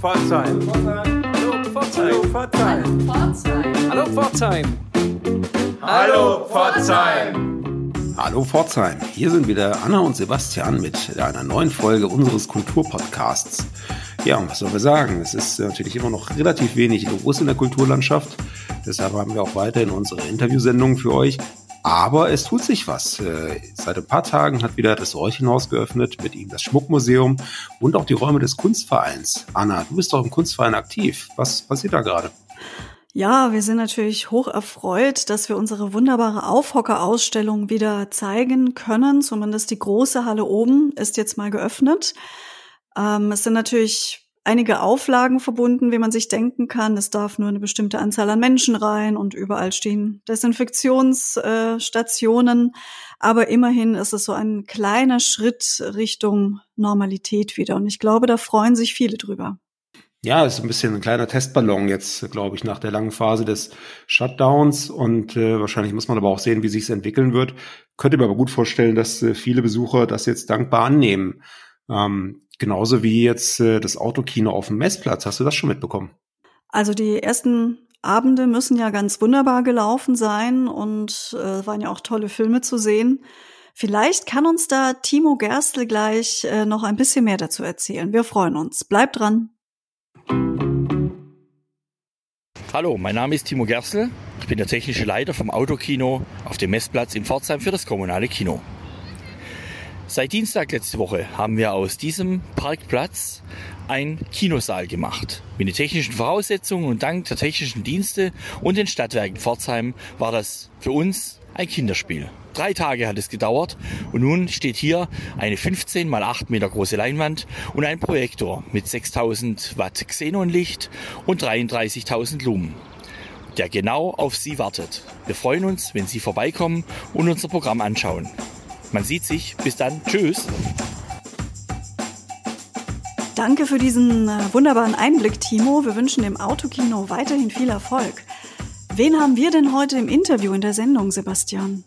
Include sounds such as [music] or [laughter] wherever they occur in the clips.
Pforzheim. Hallo Pforzheim. Hallo Pforzheim. Hallo Pforzheim. Hallo Pforzheim. Hier sind wieder Anna und Sebastian mit einer neuen Folge unseres Kulturpodcasts. Ja, und was sollen wir sagen? Es ist natürlich immer noch relativ wenig los in der Kulturlandschaft. Deshalb haben wir auch weiterhin unsere Interviewsendungen für euch. Aber es tut sich was. Äh, seit ein paar Tagen hat wieder das Räuchenhaus geöffnet, mit ihm das Schmuckmuseum und auch die Räume des Kunstvereins. Anna, du bist doch im Kunstverein aktiv. Was passiert da gerade? Ja, wir sind natürlich hoch erfreut, dass wir unsere wunderbare Aufhockerausstellung wieder zeigen können. Zumindest die große Halle oben ist jetzt mal geöffnet. Ähm, es sind natürlich einige Auflagen verbunden, wie man sich denken kann. Es darf nur eine bestimmte Anzahl an Menschen rein und überall stehen Desinfektionsstationen. Aber immerhin ist es so ein kleiner Schritt Richtung Normalität wieder. Und ich glaube, da freuen sich viele drüber. Ja, ist ein bisschen ein kleiner Testballon jetzt, glaube ich, nach der langen Phase des Shutdowns. Und äh, wahrscheinlich muss man aber auch sehen, wie sich es entwickeln wird. Könnte mir aber gut vorstellen, dass äh, viele Besucher das jetzt dankbar annehmen. Ähm, Genauso wie jetzt äh, das Autokino auf dem Messplatz. Hast du das schon mitbekommen? Also die ersten Abende müssen ja ganz wunderbar gelaufen sein und äh, waren ja auch tolle Filme zu sehen. Vielleicht kann uns da Timo Gerstl gleich äh, noch ein bisschen mehr dazu erzählen. Wir freuen uns. Bleibt dran. Hallo, mein Name ist Timo Gerstl. Ich bin der technische Leiter vom Autokino auf dem Messplatz in Pforzheim für das kommunale Kino. Seit Dienstag letzte Woche haben wir aus diesem Parkplatz ein Kinosaal gemacht. Mit den technischen Voraussetzungen und dank der technischen Dienste und den Stadtwerken Pforzheim war das für uns ein Kinderspiel. Drei Tage hat es gedauert und nun steht hier eine 15 mal 8 Meter große Leinwand und ein Projektor mit 6000 Watt Xenonlicht und 33.000 Lumen der genau auf Sie wartet. Wir freuen uns, wenn Sie vorbeikommen und unser Programm anschauen. Man sieht sich. Bis dann. Tschüss. Danke für diesen äh, wunderbaren Einblick, Timo. Wir wünschen dem Autokino weiterhin viel Erfolg. Wen haben wir denn heute im Interview in der Sendung, Sebastian?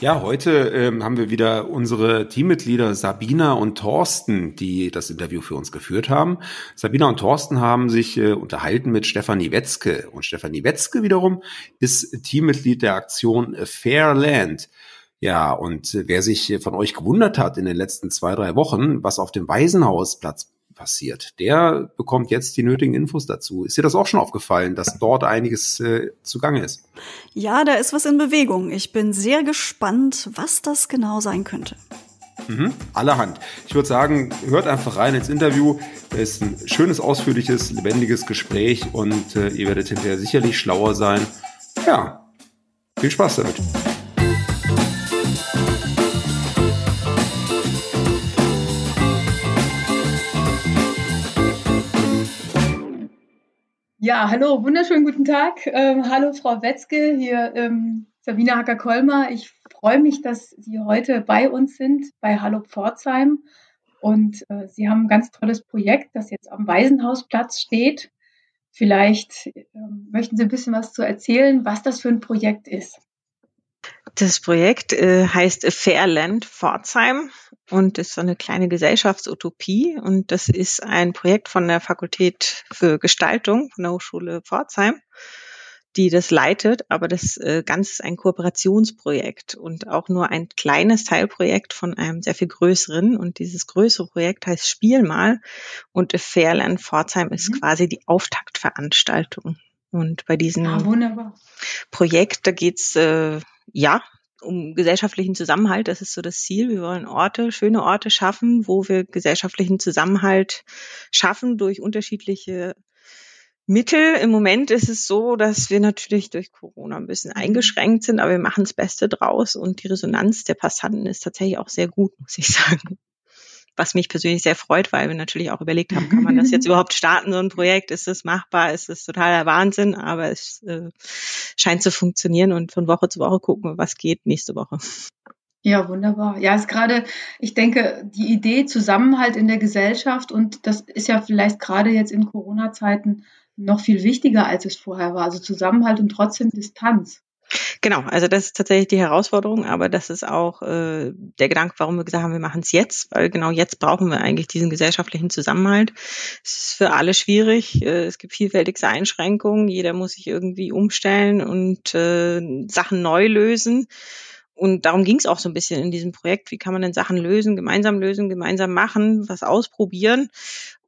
Ja, heute ähm, haben wir wieder unsere Teammitglieder Sabina und Thorsten, die das Interview für uns geführt haben. Sabina und Thorsten haben sich äh, unterhalten mit Stefanie Wetzke. Und Stefanie Wetzke wiederum ist Teammitglied der Aktion Fairland. Ja, und wer sich von euch gewundert hat in den letzten zwei, drei Wochen, was auf dem Waisenhausplatz passiert, der bekommt jetzt die nötigen Infos dazu. Ist dir das auch schon aufgefallen, dass dort einiges äh, zugange ist? Ja, da ist was in Bewegung. Ich bin sehr gespannt, was das genau sein könnte. Mhm, allerhand. Ich würde sagen, hört einfach rein ins Interview. Es ist ein schönes, ausführliches, lebendiges Gespräch und äh, ihr werdet hinterher sicherlich schlauer sein. Ja, viel Spaß damit. Ja, hallo, wunderschönen guten Tag. Ähm, hallo, Frau Wetzke, hier ähm, Sabine Hacker-Kolmer. Ich freue mich, dass Sie heute bei uns sind, bei Hallo Pforzheim. Und äh, Sie haben ein ganz tolles Projekt, das jetzt am Waisenhausplatz steht. Vielleicht äh, möchten Sie ein bisschen was zu erzählen, was das für ein Projekt ist. Das Projekt äh, heißt Fairland Pforzheim und ist so eine kleine Gesellschaftsutopie. Und das ist ein Projekt von der Fakultät für Gestaltung von der Hochschule Pforzheim, die das leitet. Aber das äh, Ganze ist ein Kooperationsprojekt und auch nur ein kleines Teilprojekt von einem sehr viel größeren. Und dieses größere Projekt heißt Spiel mal. Und Fairland Pforzheim ist mhm. quasi die Auftaktveranstaltung. Und bei diesem ah, Projekt, da geht's äh, ja, um gesellschaftlichen Zusammenhalt. Das ist so das Ziel. Wir wollen Orte, schöne Orte schaffen, wo wir gesellschaftlichen Zusammenhalt schaffen durch unterschiedliche Mittel. Im Moment ist es so, dass wir natürlich durch Corona ein bisschen mhm. eingeschränkt sind, aber wir machen das Beste draus und die Resonanz der Passanten ist tatsächlich auch sehr gut, muss ich [laughs] sagen was mich persönlich sehr freut, weil wir natürlich auch überlegt haben, kann man das jetzt [laughs] überhaupt starten, so ein Projekt? Ist es machbar? Ist es totaler Wahnsinn? Aber es äh, scheint zu funktionieren und von Woche zu Woche gucken, was geht nächste Woche. Ja, wunderbar. Ja, ist gerade, ich denke, die Idee Zusammenhalt in der Gesellschaft und das ist ja vielleicht gerade jetzt in Corona-Zeiten noch viel wichtiger, als es vorher war. Also Zusammenhalt und trotzdem Distanz. Genau, also das ist tatsächlich die Herausforderung, aber das ist auch äh, der Gedanke, warum wir gesagt haben, wir machen es jetzt, weil genau jetzt brauchen wir eigentlich diesen gesellschaftlichen Zusammenhalt. Es ist für alle schwierig, äh, es gibt vielfältigste Einschränkungen, jeder muss sich irgendwie umstellen und äh, Sachen neu lösen. Und darum ging es auch so ein bisschen in diesem Projekt. Wie kann man denn Sachen lösen, gemeinsam lösen, gemeinsam machen, was ausprobieren?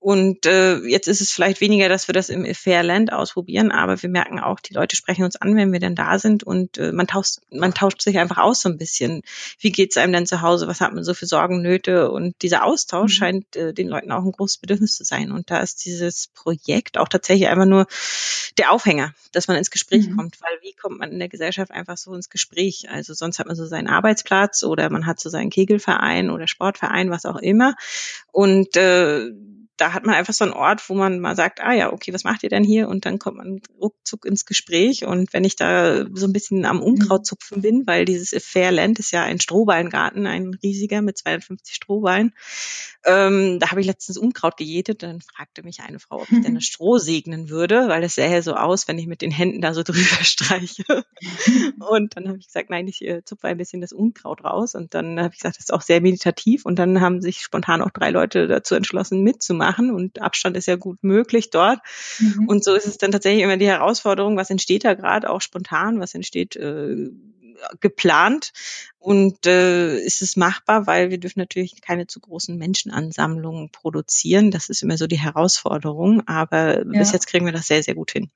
Und äh, jetzt ist es vielleicht weniger, dass wir das im Fairland ausprobieren, aber wir merken auch, die Leute sprechen uns an, wenn wir denn da sind und äh, man tauscht, man tauscht sich einfach aus so ein bisschen. Wie geht's einem denn zu Hause? Was hat man so für Sorgen, Nöte? Und dieser Austausch mhm. scheint äh, den Leuten auch ein großes Bedürfnis zu sein. Und da ist dieses Projekt auch tatsächlich einfach nur der Aufhänger, dass man ins Gespräch mhm. kommt, weil wie kommt man in der Gesellschaft einfach so ins Gespräch? Also sonst hat man so seinen Arbeitsplatz oder man hat so seinen Kegelverein oder Sportverein, was auch immer. Und äh, da hat man einfach so einen Ort, wo man mal sagt, ah ja, okay, was macht ihr denn hier? Und dann kommt man ruckzuck ins Gespräch. Und wenn ich da so ein bisschen am Unkrautzupfen bin, weil dieses Fairland ist ja ein Strohballengarten, ein riesiger mit 250 Strohballen, ähm, da habe ich letztens Unkraut gejätet. Dann fragte mich eine Frau, ob ich denn das [laughs] Stroh segnen würde, weil es sähe so aus, wenn ich mit den Händen da so [laughs] drüber streiche. und dann habe ich gesagt, nein, ich äh, zupfe ein bisschen das Unkraut raus. Und dann habe ich gesagt, das ist auch sehr meditativ. Und dann haben sich spontan auch drei Leute dazu entschlossen, mitzumachen. Und Abstand ist ja gut möglich dort. Mhm. Und so ist es dann tatsächlich immer die Herausforderung, was entsteht da gerade auch spontan, was entsteht äh, geplant und äh, ist es machbar, weil wir dürfen natürlich keine zu großen Menschenansammlungen produzieren. Das ist immer so die Herausforderung, aber ja. bis jetzt kriegen wir das sehr, sehr gut hin.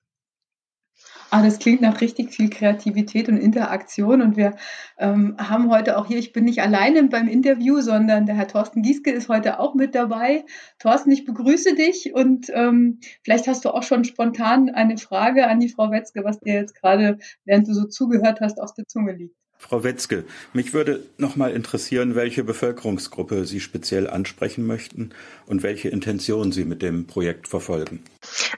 Ah, das klingt nach richtig viel Kreativität und Interaktion. Und wir ähm, haben heute auch hier, ich bin nicht alleine beim Interview, sondern der Herr Thorsten Gieske ist heute auch mit dabei. Thorsten, ich begrüße dich und ähm, vielleicht hast du auch schon spontan eine Frage an die Frau Wetzke, was dir jetzt gerade, während du so zugehört hast, aus der Zunge liegt. Frau Wetzke, mich würde noch mal interessieren, welche Bevölkerungsgruppe Sie speziell ansprechen möchten und welche Intention Sie mit dem Projekt verfolgen.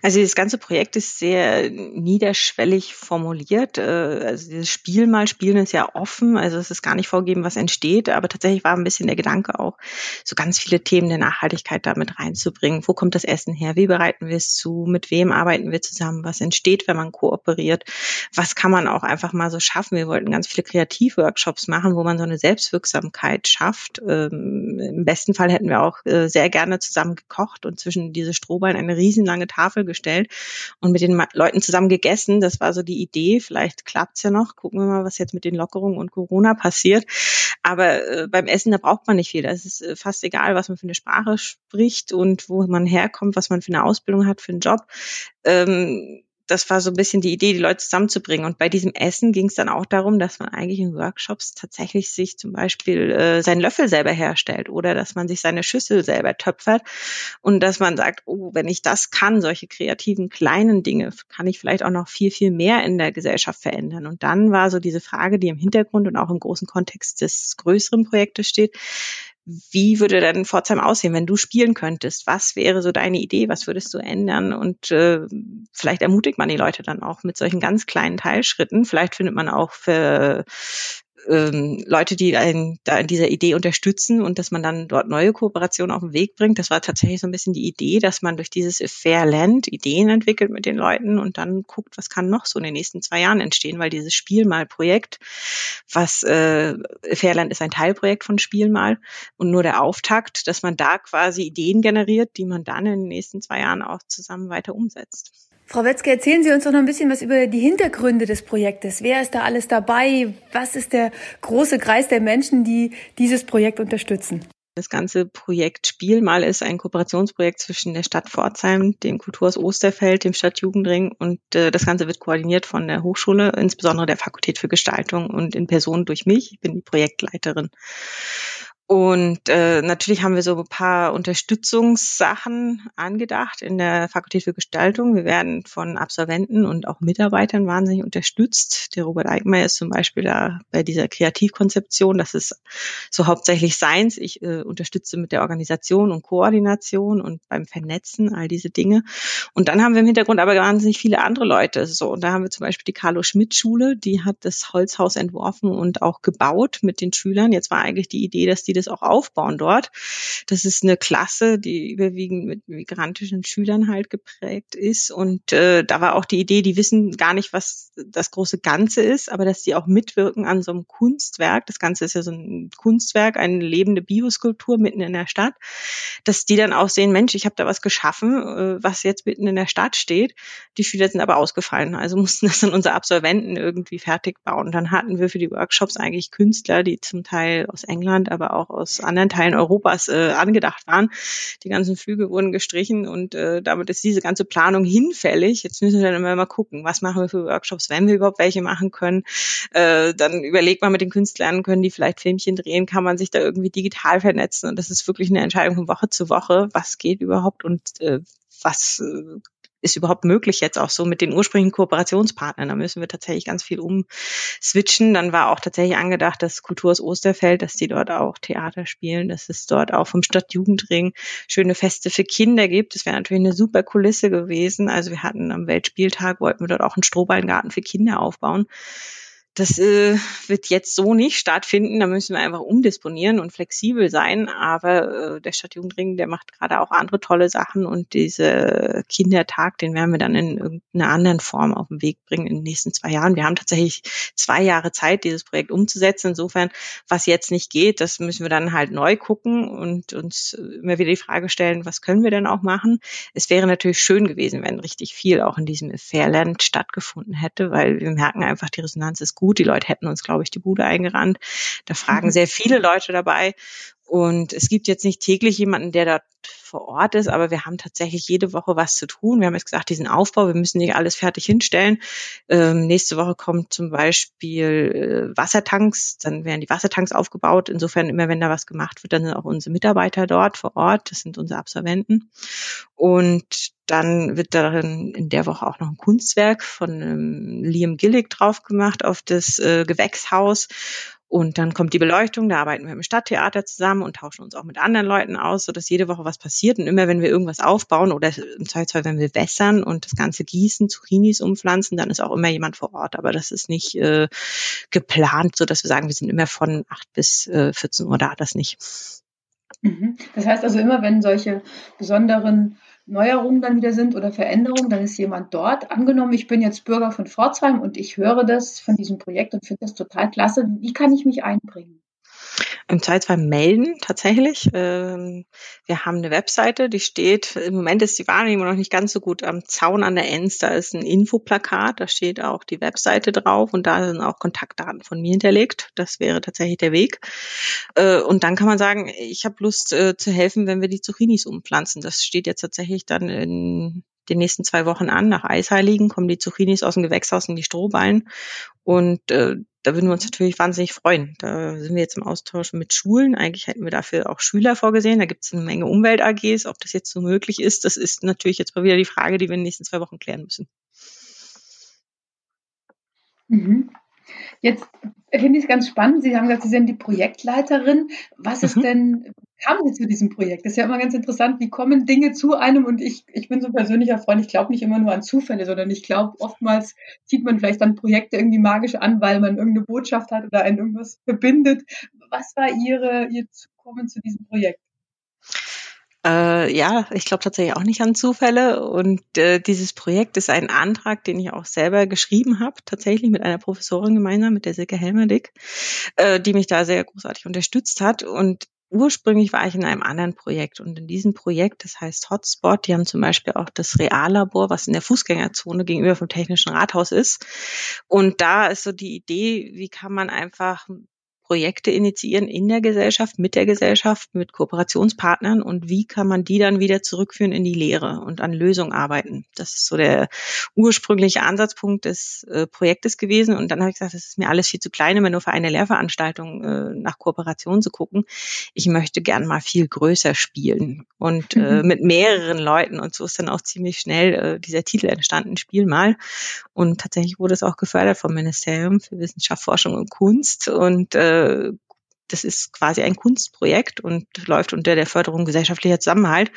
Also das ganze Projekt ist sehr niederschwellig formuliert. Äh, also dieses Spiel mal spielen ist ja offen, also es ist gar nicht vorgegeben, was entsteht, aber tatsächlich war ein bisschen der Gedanke auch, so ganz viele Themen der Nachhaltigkeit damit reinzubringen. Wo kommt das Essen her? Wie bereiten wir es zu? Mit wem arbeiten wir zusammen? Was entsteht, wenn man kooperiert? Was kann man auch einfach mal so schaffen? Wir wollten ganz viele Kreativworkshops machen, wo man so eine Selbstwirksamkeit schafft. Ähm, Im besten Fall hätten wir auch äh, sehr gerne zusammen gekocht und zwischen diese Strohballen eine riesenlange Tafel gestellt und mit den Leuten zusammen gegessen. Das war so die Idee. Vielleicht klappt's ja noch. Gucken wir mal, was jetzt mit den Lockerungen und Corona passiert. Aber äh, beim Essen, da braucht man nicht viel. Das ist äh, fast egal, was man für eine Sprache spricht und wo man herkommt, was man für eine Ausbildung hat, für einen Job. Ähm, das war so ein bisschen die Idee, die Leute zusammenzubringen. Und bei diesem Essen ging es dann auch darum, dass man eigentlich in Workshops tatsächlich sich zum Beispiel äh, seinen Löffel selber herstellt oder dass man sich seine Schüssel selber töpfert und dass man sagt, oh, wenn ich das kann, solche kreativen kleinen Dinge, kann ich vielleicht auch noch viel, viel mehr in der Gesellschaft verändern. Und dann war so diese Frage, die im Hintergrund und auch im großen Kontext des größeren Projektes steht, wie würde denn Pforzheim aussehen, wenn du spielen könntest? Was wäre so deine Idee? Was würdest du ändern? Und äh, vielleicht ermutigt man die Leute dann auch mit solchen ganz kleinen Teilschritten. Vielleicht findet man auch für ähm, Leute, die einen da in dieser Idee unterstützen und dass man dann dort neue Kooperationen auf den Weg bringt. Das war tatsächlich so ein bisschen die Idee, dass man durch dieses Fairland Ideen entwickelt mit den Leuten und dann guckt, was kann noch so in den nächsten zwei Jahren entstehen, weil dieses Spielmal-Projekt, was äh, Fairland ist ein Teilprojekt von Spielmal und nur der Auftakt, dass man da quasi Ideen generiert, die man dann in den nächsten zwei Jahren auch zusammen weiter umsetzt. Frau Wetzke, erzählen Sie uns doch noch ein bisschen was über die Hintergründe des Projektes. Wer ist da alles dabei? Was ist der große Kreis der Menschen, die dieses Projekt unterstützen? Das ganze Projekt Spielmal ist ein Kooperationsprojekt zwischen der Stadt Pforzheim, dem Kulturhaus Osterfeld, dem Stadtjugendring und äh, das Ganze wird koordiniert von der Hochschule, insbesondere der Fakultät für Gestaltung und in Person durch mich. Ich bin die Projektleiterin. Und äh, natürlich haben wir so ein paar Unterstützungssachen angedacht in der Fakultät für Gestaltung. Wir werden von Absolventen und auch Mitarbeitern wahnsinnig unterstützt. Der Robert Eickmeier ist zum Beispiel da bei dieser Kreativkonzeption. Das ist so hauptsächlich seins. Ich äh, unterstütze mit der Organisation und Koordination und beim Vernetzen all diese Dinge. Und dann haben wir im Hintergrund aber wahnsinnig viele andere Leute. So, und da haben wir zum Beispiel die Carlo Schmidt Schule, die hat das Holzhaus entworfen und auch gebaut mit den Schülern. Jetzt war eigentlich die Idee, dass die das auch aufbauen dort. Das ist eine Klasse, die überwiegend mit migrantischen Schülern halt geprägt ist. Und äh, da war auch die Idee, die wissen gar nicht, was das große Ganze ist, aber dass die auch mitwirken an so einem Kunstwerk. Das Ganze ist ja so ein Kunstwerk, eine lebende Bioskulptur mitten in der Stadt, dass die dann auch sehen, Mensch, ich habe da was geschaffen, äh, was jetzt mitten in der Stadt steht. Die Schüler sind aber ausgefallen, also mussten [laughs] das dann unsere Absolventen irgendwie fertig bauen. Dann hatten wir für die Workshops eigentlich Künstler, die zum Teil aus England, aber auch aus anderen Teilen Europas äh, angedacht waren. Die ganzen Flüge wurden gestrichen und äh, damit ist diese ganze Planung hinfällig. Jetzt müssen wir dann immer mal gucken, was machen wir für Workshops, wenn wir überhaupt welche machen können. Äh, dann überlegt man mit den Künstlern, können die vielleicht Filmchen drehen, kann man sich da irgendwie digital vernetzen. Und das ist wirklich eine Entscheidung von Woche zu Woche, was geht überhaupt und äh, was äh, ist überhaupt möglich jetzt auch so mit den ursprünglichen Kooperationspartnern. Da müssen wir tatsächlich ganz viel umswitchen. Dann war auch tatsächlich angedacht, dass Kultur aus Osterfeld, dass die dort auch Theater spielen, dass es dort auch vom Stadtjugendring schöne Feste für Kinder gibt. Das wäre natürlich eine super Kulisse gewesen. Also wir hatten am Weltspieltag, wollten wir dort auch einen Strohballengarten für Kinder aufbauen. Das äh, wird jetzt so nicht stattfinden. Da müssen wir einfach umdisponieren und flexibel sein. Aber äh, der Stadtjugendring, der macht gerade auch andere tolle Sachen und diese Kindertag, den werden wir dann in irgendeiner anderen Form auf den Weg bringen in den nächsten zwei Jahren. Wir haben tatsächlich zwei Jahre Zeit, dieses Projekt umzusetzen. Insofern, was jetzt nicht geht, das müssen wir dann halt neu gucken und uns immer wieder die Frage stellen, was können wir denn auch machen? Es wäre natürlich schön gewesen, wenn richtig viel auch in diesem Fairland stattgefunden hätte, weil wir merken einfach, die Resonanz ist gut gut. Die Leute hätten uns, glaube ich, die Bude eingerannt. Da fragen mhm. sehr viele Leute dabei. Und es gibt jetzt nicht täglich jemanden, der dort vor Ort ist, aber wir haben tatsächlich jede Woche was zu tun. Wir haben jetzt gesagt, diesen Aufbau, wir müssen nicht alles fertig hinstellen. Ähm, nächste Woche kommt zum Beispiel äh, Wassertanks, dann werden die Wassertanks aufgebaut. Insofern immer, wenn da was gemacht wird, dann sind auch unsere Mitarbeiter dort vor Ort. Das sind unsere Absolventen. Und dann wird darin in der Woche auch noch ein Kunstwerk von ähm, Liam Gillick drauf gemacht auf das äh, Gewächshaus. Und dann kommt die Beleuchtung, da arbeiten wir im Stadttheater zusammen und tauschen uns auch mit anderen Leuten aus, sodass jede Woche was passiert. Und immer wenn wir irgendwas aufbauen oder im Zweifelsfall, wenn wir wässern und das Ganze gießen, Zucchinis umpflanzen, dann ist auch immer jemand vor Ort. Aber das ist nicht äh, geplant, so dass wir sagen, wir sind immer von acht bis äh, 14 Uhr da, das nicht. Mhm. Das heißt also immer, wenn solche besonderen Neuerungen dann wieder sind oder Veränderungen, dann ist jemand dort. Angenommen, ich bin jetzt Bürger von Pforzheim und ich höre das von diesem Projekt und finde das total klasse. Wie kann ich mich einbringen? Im Zweifelsfall melden tatsächlich. Ähm, wir haben eine Webseite, die steht, im Moment ist die Wahrnehmung noch nicht ganz so gut am Zaun an der Enz, da ist ein Infoplakat, da steht auch die Webseite drauf und da sind auch Kontaktdaten von mir hinterlegt. Das wäre tatsächlich der Weg. Äh, und dann kann man sagen, ich habe Lust äh, zu helfen, wenn wir die Zucchinis umpflanzen. Das steht jetzt tatsächlich dann in den nächsten zwei Wochen an. Nach Eisheiligen kommen die Zucchinis aus dem Gewächshaus in die Strohballen. Und äh, da würden wir uns natürlich wahnsinnig freuen. Da sind wir jetzt im Austausch mit Schulen. Eigentlich hätten wir dafür auch Schüler vorgesehen. Da gibt es eine Menge Umwelt-AGs. Ob das jetzt so möglich ist, das ist natürlich jetzt mal wieder die Frage, die wir in den nächsten zwei Wochen klären müssen. Mhm. Jetzt finde ich es ganz spannend. Sie haben gesagt, Sie sind die Projektleiterin. Was ist mhm. denn, kamen Sie zu diesem Projekt? Das ist ja immer ganz interessant. Wie kommen Dinge zu einem? Und ich, ich bin so ein persönlicher Freund. Ich glaube nicht immer nur an Zufälle, sondern ich glaube, oftmals zieht man vielleicht dann Projekte irgendwie magisch an, weil man irgendeine Botschaft hat oder einen irgendwas verbindet. Was war Ihre, Ihr Zukommen zu diesem Projekt? Äh, ja, ich glaube tatsächlich auch nicht an Zufälle. Und äh, dieses Projekt ist ein Antrag, den ich auch selber geschrieben habe, tatsächlich mit einer Professorin gemeinsam, mit der Silke Helmerdick, äh, die mich da sehr großartig unterstützt hat. Und ursprünglich war ich in einem anderen Projekt und in diesem Projekt, das heißt Hotspot, die haben zum Beispiel auch das Reallabor, was in der Fußgängerzone gegenüber vom Technischen Rathaus ist. Und da ist so die Idee, wie kann man einfach Projekte initiieren in der Gesellschaft, mit der Gesellschaft, mit Kooperationspartnern und wie kann man die dann wieder zurückführen in die Lehre und an Lösungen arbeiten. Das ist so der ursprüngliche Ansatzpunkt des äh, Projektes gewesen. Und dann habe ich gesagt, das ist mir alles viel zu klein, immer nur für eine Lehrveranstaltung äh, nach Kooperation zu gucken. Ich möchte gern mal viel größer spielen und äh, mhm. mit mehreren Leuten. Und so ist dann auch ziemlich schnell äh, dieser Titel entstanden, Spiel mal. Und tatsächlich wurde es auch gefördert vom Ministerium für Wissenschaft, Forschung und Kunst. Und äh, das ist quasi ein Kunstprojekt und läuft unter der Förderung gesellschaftlicher Zusammenhalt.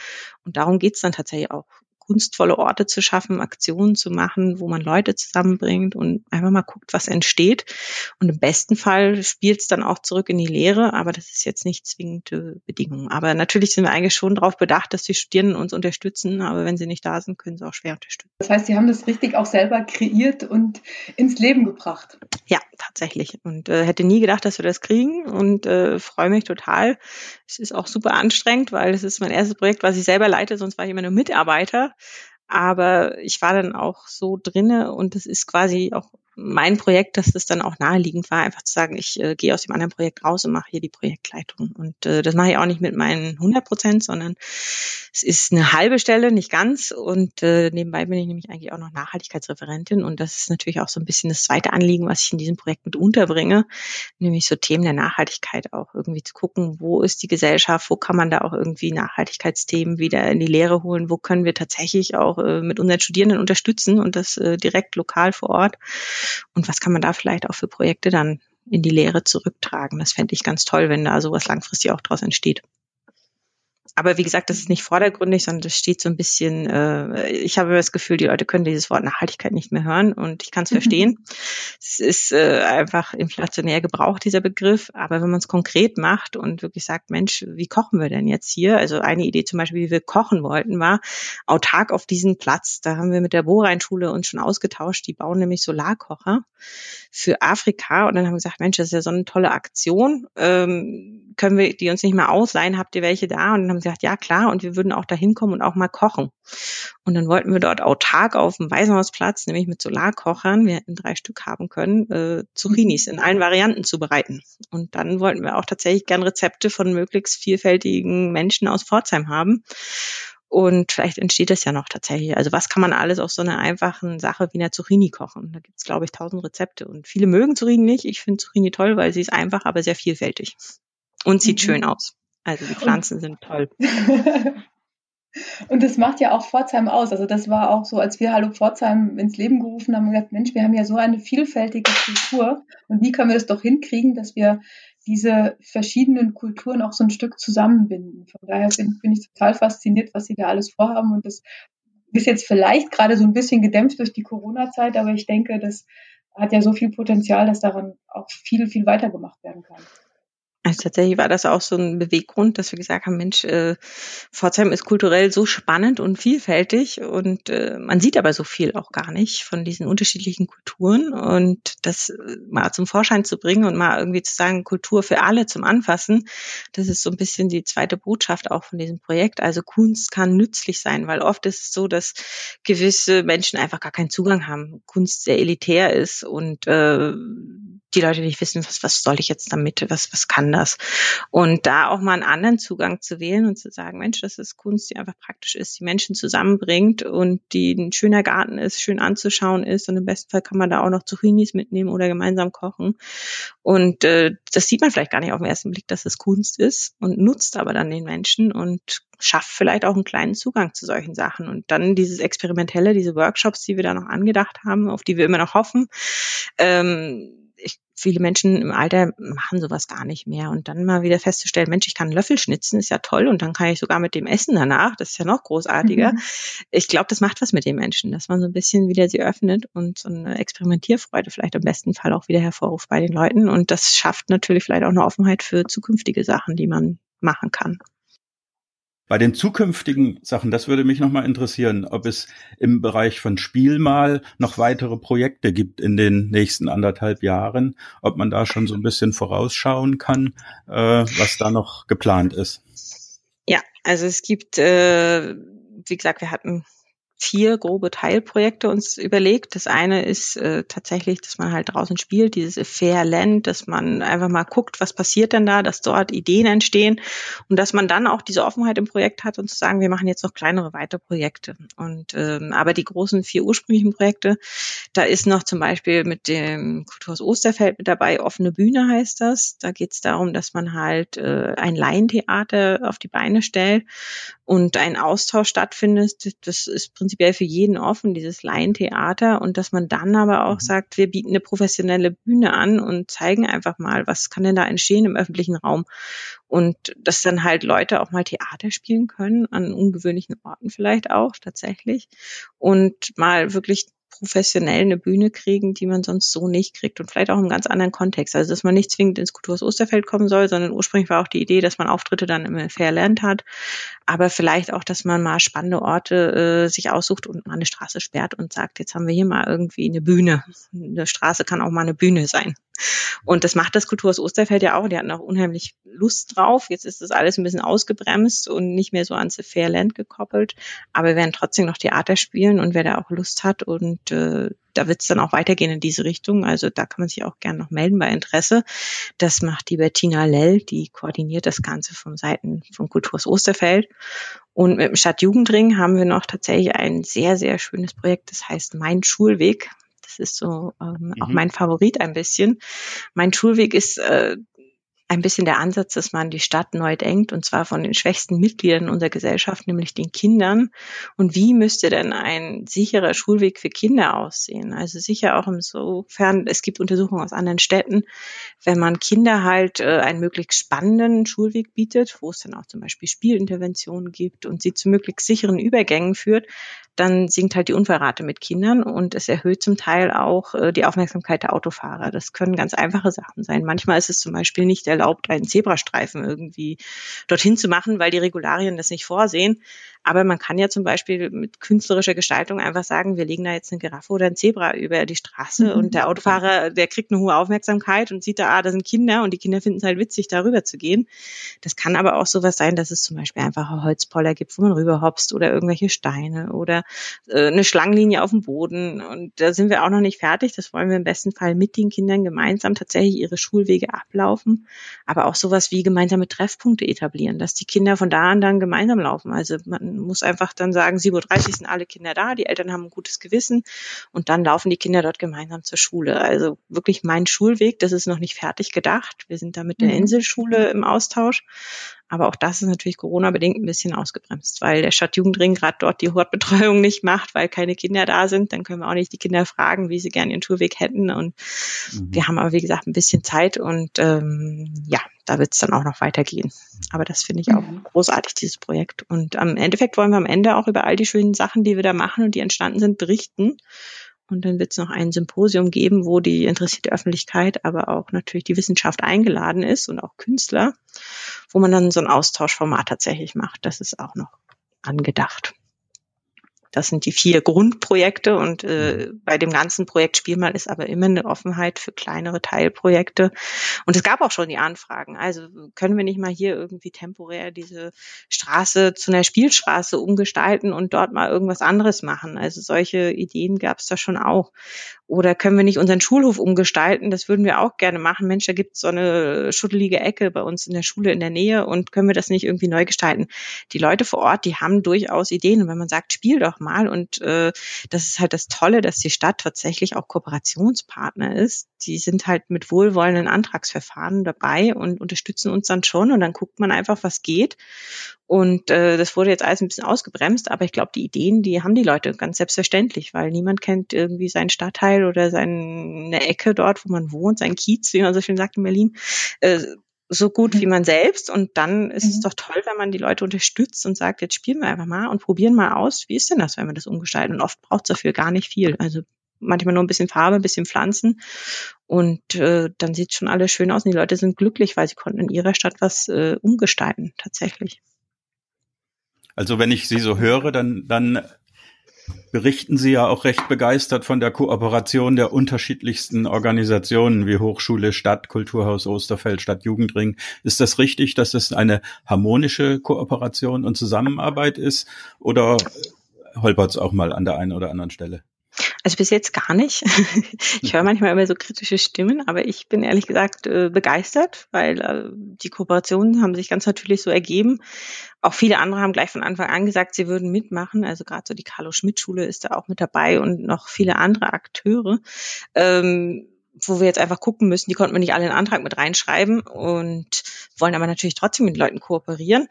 Und darum geht's dann tatsächlich auch. Kunstvolle Orte zu schaffen, Aktionen zu machen, wo man Leute zusammenbringt und einfach mal guckt, was entsteht. Und im besten Fall spielt es dann auch zurück in die Lehre, aber das ist jetzt nicht zwingende Bedingung. Aber natürlich sind wir eigentlich schon darauf bedacht, dass die Studierenden uns unterstützen, aber wenn sie nicht da sind, können sie auch schwer unterstützen. Das heißt, Sie haben das richtig auch selber kreiert und ins Leben gebracht. Ja, tatsächlich. Und äh, hätte nie gedacht, dass wir das kriegen und äh, freue mich total. Es ist auch super anstrengend, weil es ist mein erstes Projekt, was ich selber leite, sonst war ich immer nur Mitarbeiter. Aber ich war dann auch so drinne und es ist quasi auch mein Projekt, dass es dann auch naheliegend war, einfach zu sagen, ich äh, gehe aus dem anderen Projekt raus und mache hier die Projektleitung. Und äh, das mache ich auch nicht mit meinen 100 Prozent, sondern es ist eine halbe Stelle, nicht ganz. Und äh, nebenbei bin ich nämlich eigentlich auch noch Nachhaltigkeitsreferentin. Und das ist natürlich auch so ein bisschen das zweite Anliegen, was ich in diesem Projekt mit unterbringe, nämlich so Themen der Nachhaltigkeit auch irgendwie zu gucken, wo ist die Gesellschaft, wo kann man da auch irgendwie Nachhaltigkeitsthemen wieder in die Lehre holen, wo können wir tatsächlich auch äh, mit unseren Studierenden unterstützen und das äh, direkt lokal vor Ort. Und was kann man da vielleicht auch für Projekte dann in die Lehre zurücktragen? Das fände ich ganz toll, wenn da sowas langfristig auch daraus entsteht aber wie gesagt, das ist nicht vordergründig, sondern das steht so ein bisschen, äh, ich habe das Gefühl, die Leute können dieses Wort Nachhaltigkeit nicht mehr hören und ich kann es mhm. verstehen. Es ist äh, einfach inflationär gebraucht, dieser Begriff. Aber wenn man es konkret macht und wirklich sagt, Mensch, wie kochen wir denn jetzt hier? Also eine Idee zum Beispiel, wie wir kochen wollten, war autark auf diesen Platz. Da haben wir mit der Bohrein-Schule uns schon ausgetauscht. Die bauen nämlich Solarkocher für Afrika. Und dann haben wir gesagt, Mensch, das ist ja so eine tolle Aktion. Ähm, können wir die uns nicht mal ausleihen? Habt ihr welche da? Und dann haben sie gesagt, ja klar, und wir würden auch da hinkommen und auch mal kochen. Und dann wollten wir dort autark auf dem Waisenhausplatz, nämlich mit Solarkochern, wir hätten drei Stück haben können, äh, Zucchinis in allen Varianten zubereiten. Und dann wollten wir auch tatsächlich gern Rezepte von möglichst vielfältigen Menschen aus Pforzheim haben. Und vielleicht entsteht das ja noch tatsächlich. Also was kann man alles aus so einer einfachen Sache wie einer Zucchini kochen? Da gibt es, glaube ich, tausend Rezepte. Und viele mögen Zucchini nicht. Ich finde Zucchini toll, weil sie ist einfach, aber sehr vielfältig. Und sieht mhm. schön aus. Also die Pflanzen und, sind toll. [laughs] und das macht ja auch Pforzheim aus. Also das war auch so, als wir Hallo Pforzheim ins Leben gerufen haben, wir gesagt, Mensch, wir haben ja so eine vielfältige Kultur. Und wie können wir das doch hinkriegen, dass wir diese verschiedenen Kulturen auch so ein Stück zusammenbinden. Von daher bin, bin ich total fasziniert, was Sie da alles vorhaben. Und das ist jetzt vielleicht gerade so ein bisschen gedämpft durch die Corona-Zeit, aber ich denke, das hat ja so viel Potenzial, dass daran auch viel, viel weitergemacht werden kann. Also tatsächlich war das auch so ein Beweggrund, dass wir gesagt haben, Mensch, äh, Pforzheim ist kulturell so spannend und vielfältig und äh, man sieht aber so viel auch gar nicht von diesen unterschiedlichen Kulturen und das äh, mal zum Vorschein zu bringen und mal irgendwie zu sagen, Kultur für alle zum Anfassen, das ist so ein bisschen die zweite Botschaft auch von diesem Projekt. Also Kunst kann nützlich sein, weil oft ist es so, dass gewisse Menschen einfach gar keinen Zugang haben, Kunst sehr elitär ist und äh, die Leute nicht wissen, was, was soll ich jetzt damit, was, was kann das? Und da auch mal einen anderen Zugang zu wählen und zu sagen, Mensch, das ist Kunst, die einfach praktisch ist, die Menschen zusammenbringt und die ein schöner Garten ist, schön anzuschauen ist und im besten Fall kann man da auch noch Zucchinis mitnehmen oder gemeinsam kochen. Und äh, das sieht man vielleicht gar nicht auf den ersten Blick, dass es Kunst ist und nutzt aber dann den Menschen und schafft vielleicht auch einen kleinen Zugang zu solchen Sachen. Und dann dieses Experimentelle, diese Workshops, die wir da noch angedacht haben, auf die wir immer noch hoffen, ähm, viele Menschen im Alter machen sowas gar nicht mehr. Und dann mal wieder festzustellen, Mensch, ich kann einen Löffel schnitzen, ist ja toll. Und dann kann ich sogar mit dem Essen danach, das ist ja noch großartiger. Mhm. Ich glaube, das macht was mit den Menschen, dass man so ein bisschen wieder sie öffnet und so eine Experimentierfreude vielleicht im besten Fall auch wieder hervorruft bei den Leuten. Und das schafft natürlich vielleicht auch eine Offenheit für zukünftige Sachen, die man machen kann. Bei den zukünftigen Sachen, das würde mich nochmal interessieren, ob es im Bereich von Spiel mal noch weitere Projekte gibt in den nächsten anderthalb Jahren, ob man da schon so ein bisschen vorausschauen kann, äh, was da noch geplant ist. Ja, also es gibt, äh, wie gesagt, wir hatten vier grobe Teilprojekte uns überlegt. Das eine ist äh, tatsächlich, dass man halt draußen spielt, dieses Fair Land, dass man einfach mal guckt, was passiert denn da, dass dort Ideen entstehen und dass man dann auch diese Offenheit im Projekt hat und zu sagen, wir machen jetzt noch kleinere weitere Projekte. Und ähm, aber die großen vier ursprünglichen Projekte, da ist noch zum Beispiel mit dem Kulturhaus Osterfeld mit dabei, offene Bühne heißt das. Da geht es darum, dass man halt äh, ein Laientheater auf die Beine stellt und ein Austausch stattfindet. Das ist prinzipiell prinzipiell für jeden offen, dieses Laientheater, und dass man dann aber auch mhm. sagt, wir bieten eine professionelle Bühne an und zeigen einfach mal, was kann denn da entstehen im öffentlichen Raum. Und dass dann halt Leute auch mal Theater spielen können, an ungewöhnlichen Orten vielleicht auch tatsächlich. Und mal wirklich professionell eine Bühne kriegen, die man sonst so nicht kriegt und vielleicht auch im ganz anderen Kontext. Also dass man nicht zwingend ins Kulturhaus Osterfeld kommen soll, sondern ursprünglich war auch die Idee, dass man Auftritte dann im Fairland hat, aber vielleicht auch, dass man mal spannende Orte äh, sich aussucht und mal eine Straße sperrt und sagt, jetzt haben wir hier mal irgendwie eine Bühne. Eine Straße kann auch mal eine Bühne sein. Und das macht das Kulturhaus Osterfeld ja auch. Die hatten auch unheimlich Lust drauf. Jetzt ist das alles ein bisschen ausgebremst und nicht mehr so ans Fairland gekoppelt. Aber wir werden trotzdem noch Theater spielen und wer da auch Lust hat und äh, da wird es dann auch weitergehen in diese Richtung. Also da kann man sich auch gerne noch melden bei Interesse. Das macht die Bettina Lell, die koordiniert das Ganze von Seiten vom Kulturhaus Osterfeld. Und mit dem Stadtjugendring haben wir noch tatsächlich ein sehr, sehr schönes Projekt, das heißt Mein Schulweg. Das ist so ähm, mhm. auch mein Favorit ein bisschen. Mein Schulweg ist äh, ein bisschen der Ansatz, dass man die Stadt neu denkt, und zwar von den schwächsten Mitgliedern unserer Gesellschaft, nämlich den Kindern. Und wie müsste denn ein sicherer Schulweg für Kinder aussehen? Also sicher auch insofern, es gibt Untersuchungen aus anderen Städten, wenn man Kinder halt äh, einen möglichst spannenden Schulweg bietet, wo es dann auch zum Beispiel Spielinterventionen gibt und sie zu möglichst sicheren Übergängen führt, dann sinkt halt die Unfallrate mit Kindern und es erhöht zum Teil auch äh, die Aufmerksamkeit der Autofahrer. Das können ganz einfache Sachen sein. Manchmal ist es zum Beispiel nicht erlaubt, einen Zebrastreifen irgendwie dorthin zu machen, weil die Regularien das nicht vorsehen. Aber man kann ja zum Beispiel mit künstlerischer Gestaltung einfach sagen, wir legen da jetzt eine Giraffe oder ein Zebra über die Straße mhm. und der Autofahrer, der kriegt eine hohe Aufmerksamkeit und sieht da, ah, da sind Kinder und die Kinder finden es halt witzig, darüber zu gehen. Das kann aber auch sowas sein, dass es zum Beispiel einfach Holzpoller gibt, wo man rüberhopst oder irgendwelche Steine oder äh, eine Schlangenlinie auf dem Boden. Und da sind wir auch noch nicht fertig. Das wollen wir im besten Fall mit den Kindern gemeinsam tatsächlich ihre Schulwege ablaufen. Aber auch sowas wie gemeinsame Treffpunkte etablieren, dass die Kinder von da an dann gemeinsam laufen. Also man muss einfach dann sagen, 7.30 Uhr sind alle Kinder da, die Eltern haben ein gutes Gewissen und dann laufen die Kinder dort gemeinsam zur Schule. Also wirklich mein Schulweg, das ist noch nicht fertig gedacht. Wir sind da mit der mhm. Inselschule im Austausch. Aber auch das ist natürlich Corona-bedingt ein bisschen ausgebremst, weil der Stadtjugendring gerade dort die Hortbetreuung nicht macht, weil keine Kinder da sind. Dann können wir auch nicht die Kinder fragen, wie sie gerne ihren Schulweg hätten. Und mhm. wir haben aber, wie gesagt, ein bisschen Zeit und ähm, ja, da wird es dann auch noch weitergehen. Aber das finde ich auch mhm. großartig, dieses Projekt. Und am Endeffekt wollen wir am Ende auch über all die schönen Sachen, die wir da machen und die entstanden sind, berichten. Und dann wird es noch ein Symposium geben, wo die interessierte Öffentlichkeit, aber auch natürlich die Wissenschaft eingeladen ist und auch Künstler, wo man dann so ein Austauschformat tatsächlich macht. Das ist auch noch angedacht. Das sind die vier Grundprojekte und äh, mhm. bei dem ganzen Projekt Spielmal ist aber immer eine Offenheit für kleinere Teilprojekte. Und es gab auch schon die Anfragen. Also können wir nicht mal hier irgendwie temporär diese Straße zu einer Spielstraße umgestalten und dort mal irgendwas anderes machen? Also solche Ideen gab es da schon auch. Oder können wir nicht unseren Schulhof umgestalten? Das würden wir auch gerne machen. Mensch, da gibt es so eine schuddelige Ecke bei uns in der Schule in der Nähe und können wir das nicht irgendwie neu gestalten? Die Leute vor Ort, die haben durchaus Ideen. Und wenn man sagt, spiel doch mal, und äh, das ist halt das Tolle, dass die Stadt tatsächlich auch Kooperationspartner ist. Die sind halt mit wohlwollenden Antragsverfahren dabei und unterstützen uns dann schon. Und dann guckt man einfach, was geht. Und äh, das wurde jetzt alles ein bisschen ausgebremst, aber ich glaube, die Ideen, die haben die Leute ganz selbstverständlich, weil niemand kennt irgendwie seinen Stadtteil oder seine Ecke dort, wo man wohnt, sein Kiez, wie man so schön sagt in Berlin, äh, so gut wie man selbst. Und dann ist mhm. es doch toll, wenn man die Leute unterstützt und sagt, jetzt spielen wir einfach mal und probieren mal aus, wie ist denn das, wenn wir das umgestalten? Und oft braucht es dafür gar nicht viel. Also manchmal nur ein bisschen Farbe, ein bisschen Pflanzen und äh, dann sieht schon alles schön aus und die Leute sind glücklich, weil sie konnten in ihrer Stadt was äh, umgestalten, tatsächlich. Also wenn ich Sie so höre, dann, dann berichten Sie ja auch recht begeistert von der Kooperation der unterschiedlichsten Organisationen wie Hochschule, Stadt, Kulturhaus Osterfeld, Stadt Jugendring. Ist das richtig, dass es eine harmonische Kooperation und Zusammenarbeit ist oder holpert es auch mal an der einen oder anderen Stelle? Also bis jetzt gar nicht. [laughs] Ich höre manchmal immer so kritische Stimmen, aber ich bin ehrlich gesagt äh, begeistert, weil äh, die Kooperationen haben sich ganz natürlich so ergeben. Auch viele andere haben gleich von Anfang an gesagt, sie würden mitmachen. Also gerade so die Carlo Schmidt Schule ist da auch mit dabei und noch viele andere Akteure. Ähm, wo wir jetzt einfach gucken müssen, die konnten wir nicht alle in den Antrag mit reinschreiben und wollen aber natürlich trotzdem mit den Leuten kooperieren.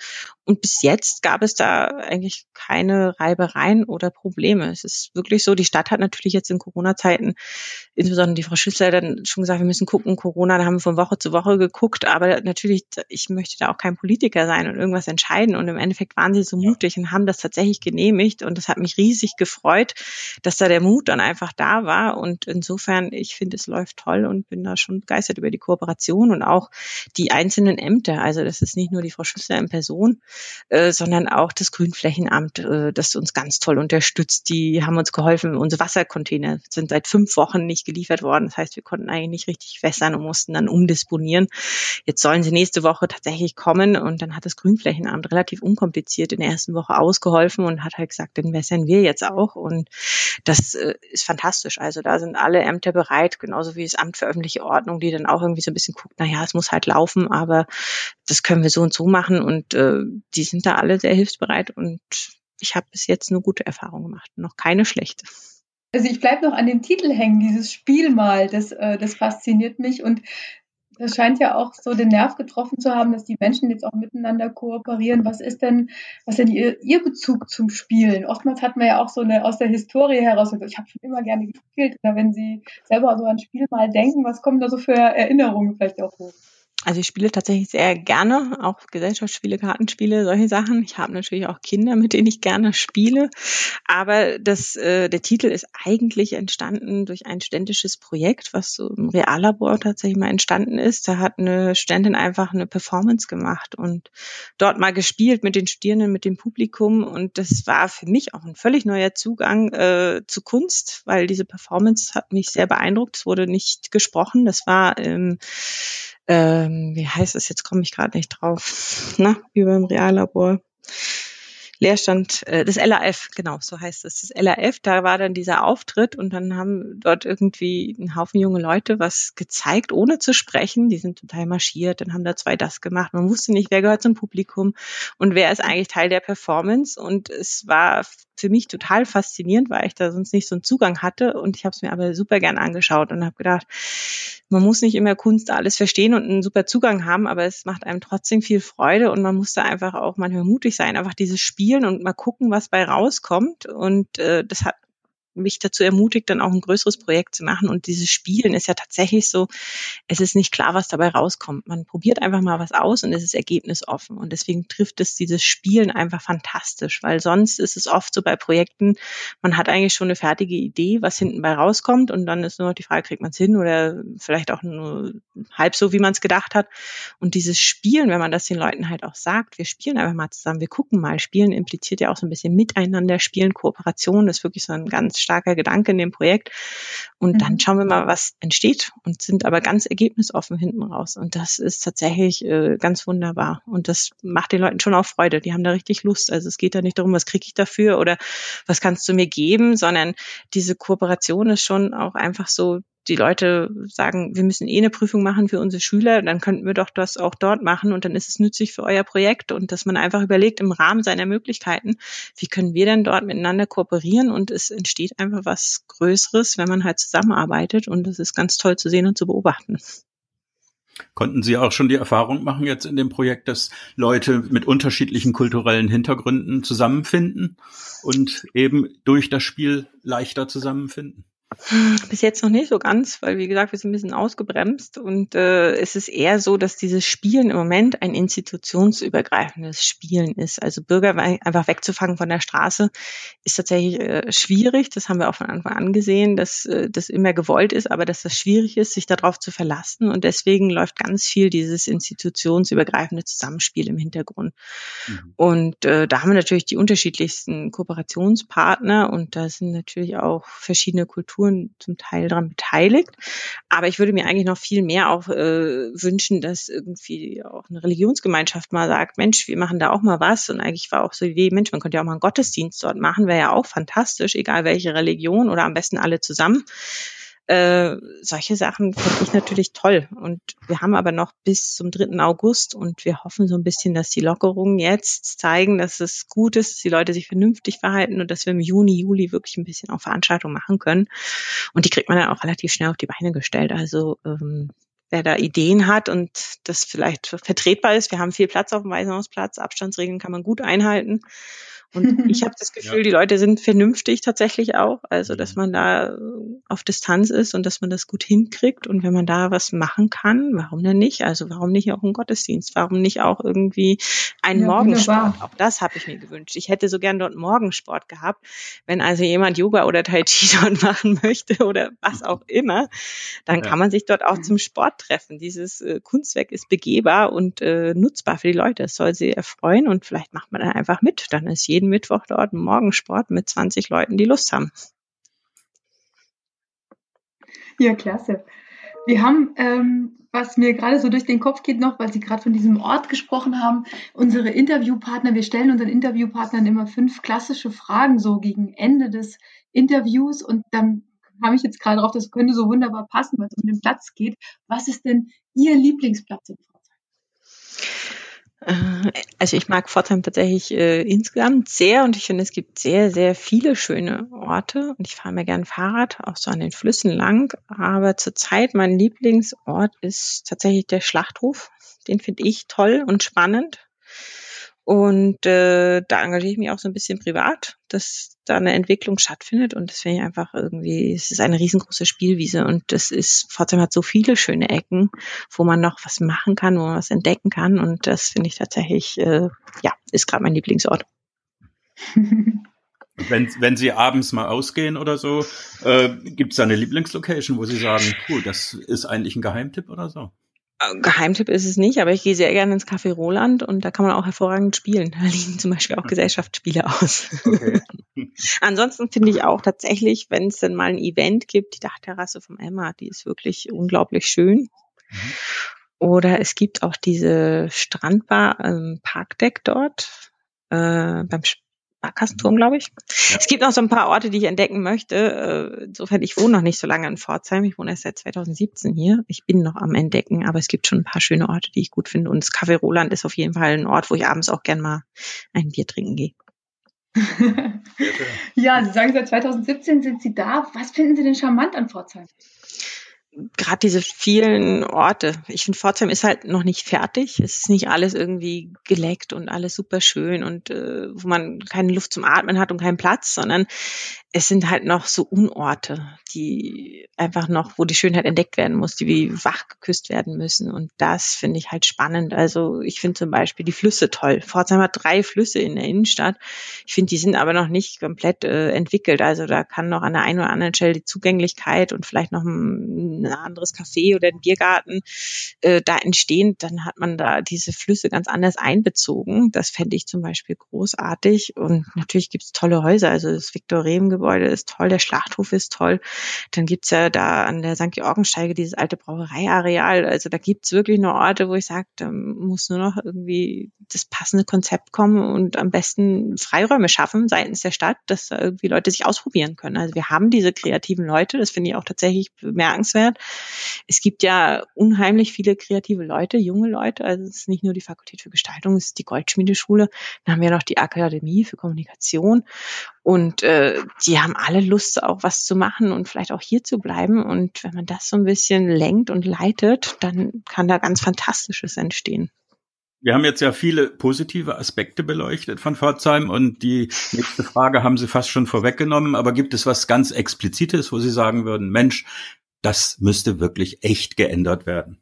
Und bis jetzt gab es da eigentlich keine Reibereien oder Probleme. Es ist wirklich so, die Stadt hat natürlich jetzt in Corona-Zeiten, insbesondere die Frau Schüssler, dann schon gesagt, wir müssen gucken, Corona, da haben wir von Woche zu Woche geguckt, aber natürlich, ich möchte da auch kein Politiker sein und irgendwas entscheiden. Und im Endeffekt waren sie so mutig und haben das tatsächlich genehmigt. Und das hat mich riesig gefreut, dass da der Mut dann einfach da war. Und insofern, ich finde, es läuft toll und bin da schon begeistert über die Kooperation und auch die einzelnen Ämter. Also das ist nicht nur die Frau Schüssler in Person, äh, sondern auch das Grünflächenamt, äh, das uns ganz toll unterstützt. Die haben uns geholfen. Unsere Wassercontainer sind seit fünf Wochen nicht geliefert worden. Das heißt, wir konnten eigentlich nicht richtig wässern und mussten dann umdisponieren. Jetzt sollen sie nächste Woche tatsächlich kommen und dann hat das Grünflächenamt relativ unkompliziert in der ersten Woche ausgeholfen und hat halt gesagt, dann wässern wir jetzt auch. Und das äh, ist fantastisch. Also da sind alle Ämter bereit, genauso wie das Amt für öffentliche Ordnung, die dann auch irgendwie so ein bisschen guckt, na ja, es muss halt laufen, aber das können wir so und so machen und äh, die sind da alle sehr hilfsbereit und ich habe bis jetzt nur gute Erfahrungen gemacht, noch keine schlechte. Also ich bleibe noch an dem Titel hängen, dieses Spiel mal, das, äh, das fasziniert mich und das scheint ja auch so den Nerv getroffen zu haben, dass die Menschen jetzt auch miteinander kooperieren. Was ist denn, was ist denn ihr, ihr Bezug zum Spielen? Oftmals hat man ja auch so eine aus der Historie heraus, ich habe schon immer gerne gespielt, oder wenn Sie selber so an Spiel mal denken, was kommen da so für Erinnerungen vielleicht auch hoch? Also ich spiele tatsächlich sehr gerne, auch Gesellschaftsspiele, Kartenspiele, solche Sachen. Ich habe natürlich auch Kinder, mit denen ich gerne spiele. Aber das, äh, der Titel ist eigentlich entstanden durch ein studentisches Projekt, was so im Reallabor tatsächlich mal entstanden ist. Da hat eine Studentin einfach eine Performance gemacht und dort mal gespielt mit den Studierenden, mit dem Publikum. Und das war für mich auch ein völlig neuer Zugang äh, zu Kunst, weil diese Performance hat mich sehr beeindruckt. Es wurde nicht gesprochen. Das war ähm, ähm, wie heißt es, jetzt komme ich gerade nicht drauf, na, über im Reallabor. Leerstand, äh, das LAF, genau, so heißt es, das LAF, da war dann dieser Auftritt und dann haben dort irgendwie ein Haufen junge Leute was gezeigt, ohne zu sprechen. Die sind total marschiert, dann haben da zwei das gemacht. Man wusste nicht, wer gehört zum Publikum und wer ist eigentlich Teil der Performance. Und es war für mich total faszinierend, weil ich da sonst nicht so einen Zugang hatte. Und ich habe es mir aber super gern angeschaut und habe gedacht, man muss nicht immer Kunst alles verstehen und einen super Zugang haben, aber es macht einem trotzdem viel Freude und man muss da einfach auch manchmal mutig sein, einfach dieses Spielen und mal gucken, was bei rauskommt. Und äh, das hat mich dazu ermutigt, dann auch ein größeres Projekt zu machen. Und dieses Spielen ist ja tatsächlich so, es ist nicht klar, was dabei rauskommt. Man probiert einfach mal was aus und es ist ergebnisoffen. Und deswegen trifft es dieses Spielen einfach fantastisch, weil sonst ist es oft so bei Projekten, man hat eigentlich schon eine fertige Idee, was hinten bei rauskommt und dann ist nur noch die Frage, kriegt man es hin oder vielleicht auch nur halb so, wie man es gedacht hat. Und dieses Spielen, wenn man das den Leuten halt auch sagt, wir spielen einfach mal zusammen, wir gucken mal. Spielen impliziert ja auch so ein bisschen miteinander spielen, Kooperation ist wirklich so ein ganz starker Gedanke in dem Projekt. Und mhm. dann schauen wir mal, was entsteht und sind aber ganz ergebnisoffen hinten raus. Und das ist tatsächlich äh, ganz wunderbar. Und das macht den Leuten schon auch Freude. Die haben da richtig Lust. Also es geht da nicht darum, was kriege ich dafür oder was kannst du mir geben, sondern diese Kooperation ist schon auch einfach so, die Leute sagen, wir müssen eh eine Prüfung machen für unsere Schüler, dann könnten wir doch das auch dort machen und dann ist es nützlich für euer Projekt und dass man einfach überlegt im Rahmen seiner Möglichkeiten, wie können wir denn dort miteinander kooperieren und es entsteht einfach was Größeres, wenn man halt zusammenarbeitet und das ist ganz toll zu sehen und zu beobachten. Konnten Sie auch schon die Erfahrung machen jetzt in dem Projekt, dass Leute mit unterschiedlichen kulturellen Hintergründen zusammenfinden und eben durch das Spiel leichter zusammenfinden? Bis jetzt noch nicht so ganz, weil wie gesagt, wir sind ein bisschen ausgebremst und äh, es ist eher so, dass dieses Spielen im Moment ein institutionsübergreifendes Spielen ist. Also Bürger einfach wegzufangen von der Straße ist tatsächlich äh, schwierig. Das haben wir auch von Anfang an gesehen, dass äh, das immer gewollt ist, aber dass das schwierig ist, sich darauf zu verlassen und deswegen läuft ganz viel dieses institutionsübergreifende Zusammenspiel im Hintergrund. Mhm. Und äh, da haben wir natürlich die unterschiedlichsten Kooperationspartner und da sind natürlich auch verschiedene Kulturen Kulturen zum Teil daran beteiligt. Aber ich würde mir eigentlich noch viel mehr auch äh, wünschen, dass irgendwie auch eine Religionsgemeinschaft mal sagt, Mensch, wir machen da auch mal was. Und eigentlich war auch so die Idee, Mensch, man könnte ja auch mal einen Gottesdienst dort machen, wäre ja auch fantastisch, egal welche Religion oder am besten alle zusammen Äh, solche Sachen finde ich natürlich toll. Und wir haben aber noch bis zum 3. August und wir hoffen so ein bisschen, dass die Lockerungen jetzt zeigen, dass es gut ist, dass die Leute sich vernünftig verhalten und dass wir im Juni, Juli wirklich ein bisschen auch Veranstaltungen machen können. Und die kriegt man dann auch relativ schnell auf die Beine gestellt. Also ähm, wer da Ideen hat und das vielleicht vertretbar ist. Wir haben viel Platz auf dem Waisenhausplatz, Abstandsregeln kann man gut einhalten. Und ich habe das [laughs] Gefühl, ja. die Leute sind vernünftig tatsächlich auch. Also, dass mhm. man da auf Distanz ist und dass man das gut hinkriegt. Und wenn man da was machen kann, warum denn nicht? Also, warum nicht auch ein Gottesdienst? Warum nicht auch irgendwie ein ja, Morgensport? Wunderbar. Auch das habe ich mir gewünscht. Ich hätte so gern dort Morgensport gehabt. Wenn also jemand Yoga oder Tai Chi [laughs] dort machen möchte oder was auch [laughs] immer, dann ja. kann man sich dort auch zum Sport treffen. Dieses äh, Kunstwerk ist begehbar und äh, nutzbar für die Leute. Es soll sie erfreuen und vielleicht macht man dann einfach mit. Dann ist jeder jeden Mittwoch dort einen Morgensport mit 20 Leuten, die Lust haben. Ja, klasse. Wir haben, ähm, was mir gerade so durch den Kopf geht noch, weil Sie gerade von diesem Ort gesprochen haben, unsere Interviewpartner, wir stellen unseren Interviewpartnern immer fünf klassische Fragen so gegen Ende des Interviews und dann habe ich jetzt gerade drauf, das könnte so wunderbar passen, weil es um den Platz geht. Was ist denn Ihr Lieblingsplatz in also ich mag Pforzheim tatsächlich äh, insgesamt sehr und ich finde, es gibt sehr, sehr viele schöne Orte und ich fahre mir gern Fahrrad, auch so an den Flüssen lang. Aber zurzeit mein Lieblingsort ist tatsächlich der Schlachthof. Den finde ich toll und spannend. Und äh, da engagiere ich mich auch so ein bisschen privat, dass da eine Entwicklung stattfindet. Und das finde ich einfach irgendwie, es ist eine riesengroße Spielwiese. Und das ist, Pforzheim hat so viele schöne Ecken, wo man noch was machen kann, wo man was entdecken kann. Und das finde ich tatsächlich, äh, ja, ist gerade mein Lieblingsort. [laughs] Wenn, wenn Sie abends mal ausgehen oder so, äh, gibt es da eine Lieblingslocation, wo Sie sagen, cool, das ist eigentlich ein Geheimtipp oder so? Geheimtipp ist es nicht, aber ich gehe sehr gerne ins Café Roland und da kann man auch hervorragend spielen. [laughs] Da liegen zum Beispiel auch Gesellschaftsspiele aus. Okay. [laughs] Ansonsten finde ich auch tatsächlich, wenn es denn mal ein Event gibt, die Dachterrasse vom Emma, die ist wirklich unglaublich schön. Mhm. Oder es gibt auch diese Strandbar ähm, Parkdeck dort äh, beim Sparkassenturm, glaube ich. Ja. Es gibt noch so ein paar Orte, die ich entdecken möchte. Äh, insofern, ich wohne noch nicht so lange in Pforzheim. Ich wohne erst seit 2017 hier. Ich bin noch am Entdecken, aber es gibt schon ein paar schöne Orte, die ich gut finde. Und das Café Roland ist auf jeden Fall ein Ort, wo ich abends auch gern mal ein Bier trinken gehe. [laughs] ja, Sie sagen, seit 2017 sind Sie da. Was finden Sie denn charmant an Pforzheim? Gerade diese vielen Orte. Ich finde, Pforzheim ist halt noch nicht fertig. Es ist nicht alles irgendwie geleckt und alles super schön und äh, wo man keine Luft zum Atmen hat und keinen Platz, sondern es sind halt noch so Unorte, die einfach noch, wo die Schönheit entdeckt werden muss, die wie wach geküsst werden müssen. Und das finde ich halt spannend. Also ich finde zum Beispiel die Flüsse toll. Pforzheim hat drei Flüsse in der Innenstadt. Ich finde, die sind aber noch nicht komplett äh, entwickelt. Also da kann noch an der einen oder anderen Stelle die Zugänglichkeit und vielleicht noch ein, ein anderes Café oder ein Biergarten äh, da entstehen. Dann hat man da diese Flüsse ganz anders einbezogen. Das fände ich zum Beispiel großartig. Und natürlich gibt es tolle Häuser. Also das Viktor Rehm Gebäude ist toll, der Schlachthof ist toll. Dann gibt's ja da an der St. Georgensteige dieses alte Brauereiareal. Also da gibt's wirklich nur Orte, wo ich sage, da muss nur noch irgendwie das passende Konzept kommen und am besten Freiräume schaffen seitens der Stadt, dass da irgendwie Leute sich ausprobieren können. Also wir haben diese kreativen Leute, das finde ich auch tatsächlich bemerkenswert. Es gibt ja unheimlich viele kreative Leute, junge Leute. Also es ist nicht nur die Fakultät für Gestaltung, es ist die Goldschmiedeschule. Dann haben wir noch die Akademie für Kommunikation. Und äh, die haben alle Lust, auch was zu machen und vielleicht auch hier zu bleiben. Und wenn man das so ein bisschen lenkt und leitet, dann kann da ganz Fantastisches entstehen. Wir haben jetzt ja viele positive Aspekte beleuchtet von Pforzheim und die nächste Frage haben Sie fast schon vorweggenommen. Aber gibt es was ganz Explizites, wo Sie sagen würden, Mensch, das müsste wirklich echt geändert werden?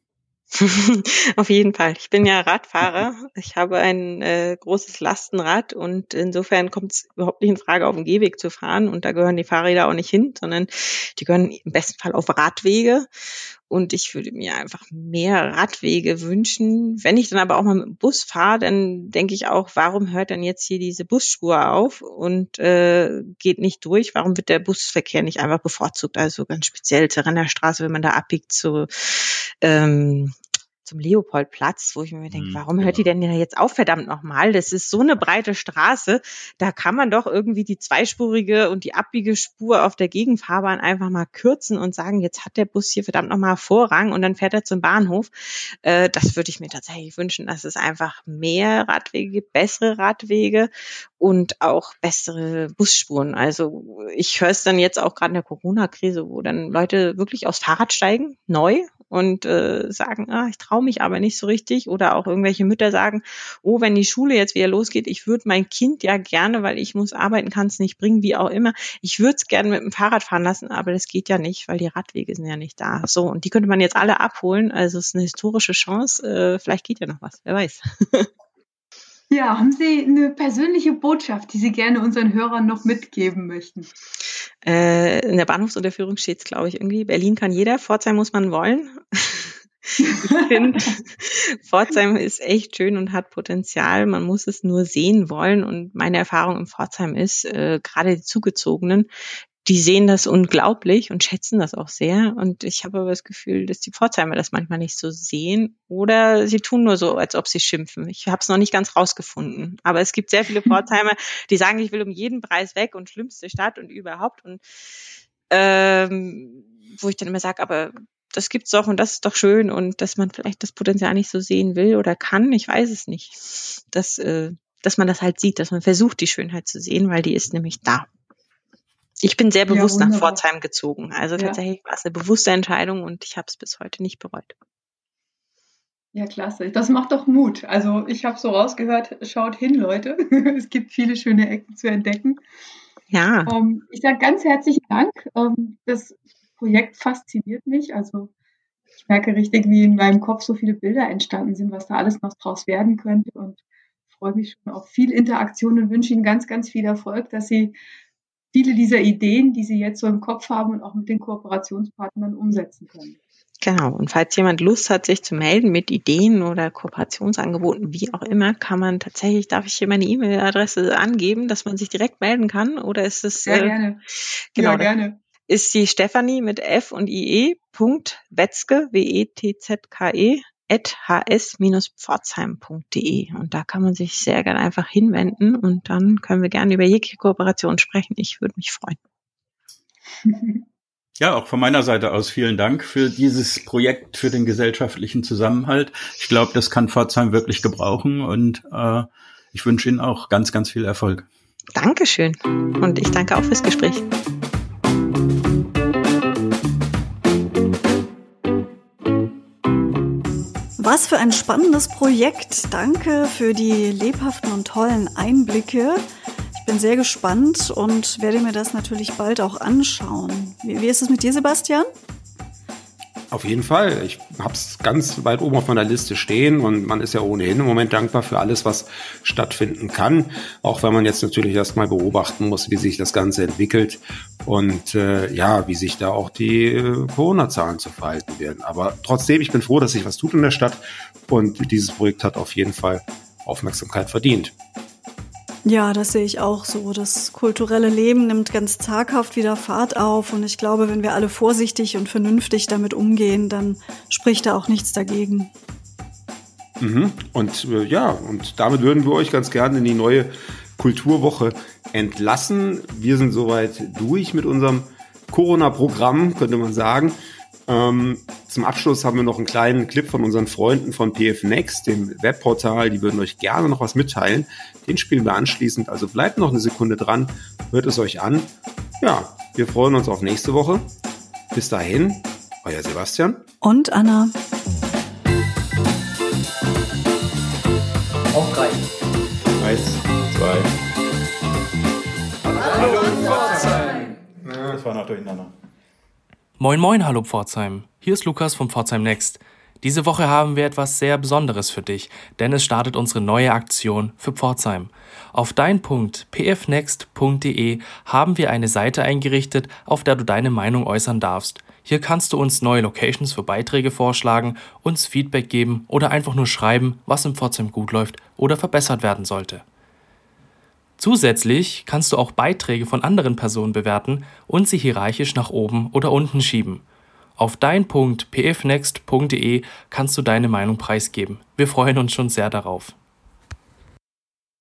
[laughs] Auf jeden Fall. Ich bin ja Radfahrer. Ich habe ein äh, großes Lastenrad und insofern kommt es überhaupt nicht in Frage, auf dem Gehweg zu fahren. Und da gehören die Fahrräder auch nicht hin, sondern die gehören im besten Fall auf Radwege. Und ich würde mir einfach mehr Radwege wünschen. Wenn ich dann aber auch mal mit dem Bus fahre, dann denke ich auch, warum hört dann jetzt hier diese Busspur auf und äh, geht nicht durch? Warum wird der Busverkehr nicht einfach bevorzugt? Also ganz speziell zur Rennerstraße, wenn man da abbiegt zu ähm, zum Leopoldplatz, wo ich mir denke, mhm, warum hört die denn jetzt auf, verdammt nochmal? Das ist so eine breite Straße, da kann man doch irgendwie die zweispurige und die Abbiegespur auf der Gegenfahrbahn einfach mal kürzen und sagen, jetzt hat der Bus hier verdammt nochmal Vorrang und dann fährt er zum Bahnhof. Äh, das würde ich mir tatsächlich wünschen, dass es einfach mehr Radwege gibt, bessere Radwege und auch bessere Busspuren. Also ich höre es dann jetzt auch gerade in der Corona-Krise, wo dann Leute wirklich aufs Fahrrad steigen, neu, und äh, sagen, ah, ich traue mich aber nicht so richtig. Oder auch irgendwelche Mütter sagen, oh, wenn die Schule jetzt wieder losgeht, ich würde mein Kind ja gerne, weil ich muss arbeiten, kann es nicht bringen, wie auch immer. Ich würde es gerne mit dem Fahrrad fahren lassen, aber das geht ja nicht, weil die Radwege sind ja nicht da. So, und die könnte man jetzt alle abholen. Also es ist eine historische Chance. Äh, vielleicht geht ja noch was, wer weiß. [laughs] Ja, haben Sie eine persönliche Botschaft, die Sie gerne unseren Hörern noch mitgeben möchten? Äh, in der Bahnhofsunterführung steht es, glaube ich, irgendwie. Berlin kann jeder, Pforzheim muss man wollen. [laughs] ich finde, Pforzheim ist echt schön und hat Potenzial. Man muss es nur sehen wollen. Und meine Erfahrung im Pforzheim ist, äh, gerade die Zugezogenen, die sehen das unglaublich und schätzen das auch sehr. Und ich habe aber das Gefühl, dass die Pforzheimer das manchmal nicht so sehen oder sie tun nur so, als ob sie schimpfen. Ich habe es noch nicht ganz rausgefunden. Aber es gibt sehr viele [laughs] Pforzheimer, die sagen, ich will um jeden Preis weg und schlimmste Stadt und überhaupt. Und ähm, wo ich dann immer sage, aber das gibt's doch und das ist doch schön und dass man vielleicht das Potenzial nicht so sehen will oder kann, ich weiß es nicht. Dass, äh, dass man das halt sieht, dass man versucht, die Schönheit zu sehen, weil die ist nämlich da. Ich bin sehr bewusst ja, nach Pforzheim gezogen. Also ja. tatsächlich war es eine bewusste Entscheidung und ich habe es bis heute nicht bereut. Ja, klasse. Das macht doch Mut. Also ich habe so rausgehört, schaut hin, Leute. [laughs] es gibt viele schöne Ecken zu entdecken. Ja. Ähm, ich sage ganz herzlichen Dank. Ähm, das Projekt fasziniert mich. Also ich merke richtig, wie in meinem Kopf so viele Bilder entstanden sind, was da alles noch draus werden könnte. Und freue mich schon auf viel Interaktion und wünsche Ihnen ganz, ganz viel Erfolg, dass Sie viele dieser Ideen, die Sie jetzt so im Kopf haben und auch mit den Kooperationspartnern umsetzen können. Genau. Und falls jemand Lust hat, sich zu melden mit Ideen oder Kooperationsangeboten, wie auch immer, kann man tatsächlich, darf ich hier meine E-Mail-Adresse angeben, dass man sich direkt melden kann? Oder ist es? Sehr äh, gerne. Genau. Ja, gerne. Ist die Stefanie mit F und IE. Punkt Wetzke, W-E-T-Z-K-E, hs-pforzheim.de und da kann man sich sehr gerne einfach hinwenden und dann können wir gerne über jegliche Kooperation sprechen. Ich würde mich freuen. [laughs] Ja, auch von meiner Seite aus vielen Dank für dieses Projekt, für den gesellschaftlichen Zusammenhalt. Ich glaube, das kann Pforzheim wirklich gebrauchen und äh, ich wünsche Ihnen auch ganz, ganz viel Erfolg. Dankeschön und ich danke auch fürs Gespräch. Was für ein spannendes Projekt. Danke für die lebhaften und tollen Einblicke. Ich bin sehr gespannt und werde mir das natürlich bald auch anschauen. Wie, wie ist es mit dir, Sebastian? Auf jeden Fall. Ich habe es ganz weit oben auf meiner Liste stehen und man ist ja ohnehin im Moment dankbar für alles, was stattfinden kann. Auch wenn man jetzt natürlich erstmal beobachten muss, wie sich das Ganze entwickelt und äh, ja, wie sich da auch die äh, Corona-Zahlen zu verhalten werden. Aber trotzdem, ich bin froh, dass sich was tut in der Stadt und dieses Projekt hat auf jeden Fall Aufmerksamkeit verdient. Ja, das sehe ich auch so. Das kulturelle Leben nimmt ganz zaghaft wieder Fahrt auf und ich glaube, wenn wir alle vorsichtig und vernünftig damit umgehen, dann spricht da auch nichts dagegen. Mhm. Und äh, ja, und damit würden wir euch ganz gerne in die neue Kulturwoche entlassen. Wir sind soweit durch mit unserem Corona-Programm, könnte man sagen. Ähm, zum Abschluss haben wir noch einen kleinen Clip von unseren Freunden von PF Next, dem Webportal. Die würden euch gerne noch was mitteilen. Den spielen wir anschließend. Also bleibt noch eine Sekunde dran, hört es euch an. Ja, wir freuen uns auf nächste Woche. Bis dahin, euer Sebastian. Und Anna. Auf drei. Eins, zwei. Hallo, Pforzheim. Das war noch durcheinander. Moin Moin, hallo Pforzheim. Hier ist Lukas vom Pforzheim Next. Diese Woche haben wir etwas sehr Besonderes für dich, denn es startet unsere neue Aktion für Pforzheim. Auf dein.pfnext.de haben wir eine Seite eingerichtet, auf der du deine Meinung äußern darfst. Hier kannst du uns neue Locations für Beiträge vorschlagen, uns Feedback geben oder einfach nur schreiben, was im Pforzheim gut läuft oder verbessert werden sollte. Zusätzlich kannst du auch Beiträge von anderen Personen bewerten und sie hierarchisch nach oben oder unten schieben. Auf dein.pfnext.de kannst du deine Meinung preisgeben. Wir freuen uns schon sehr darauf.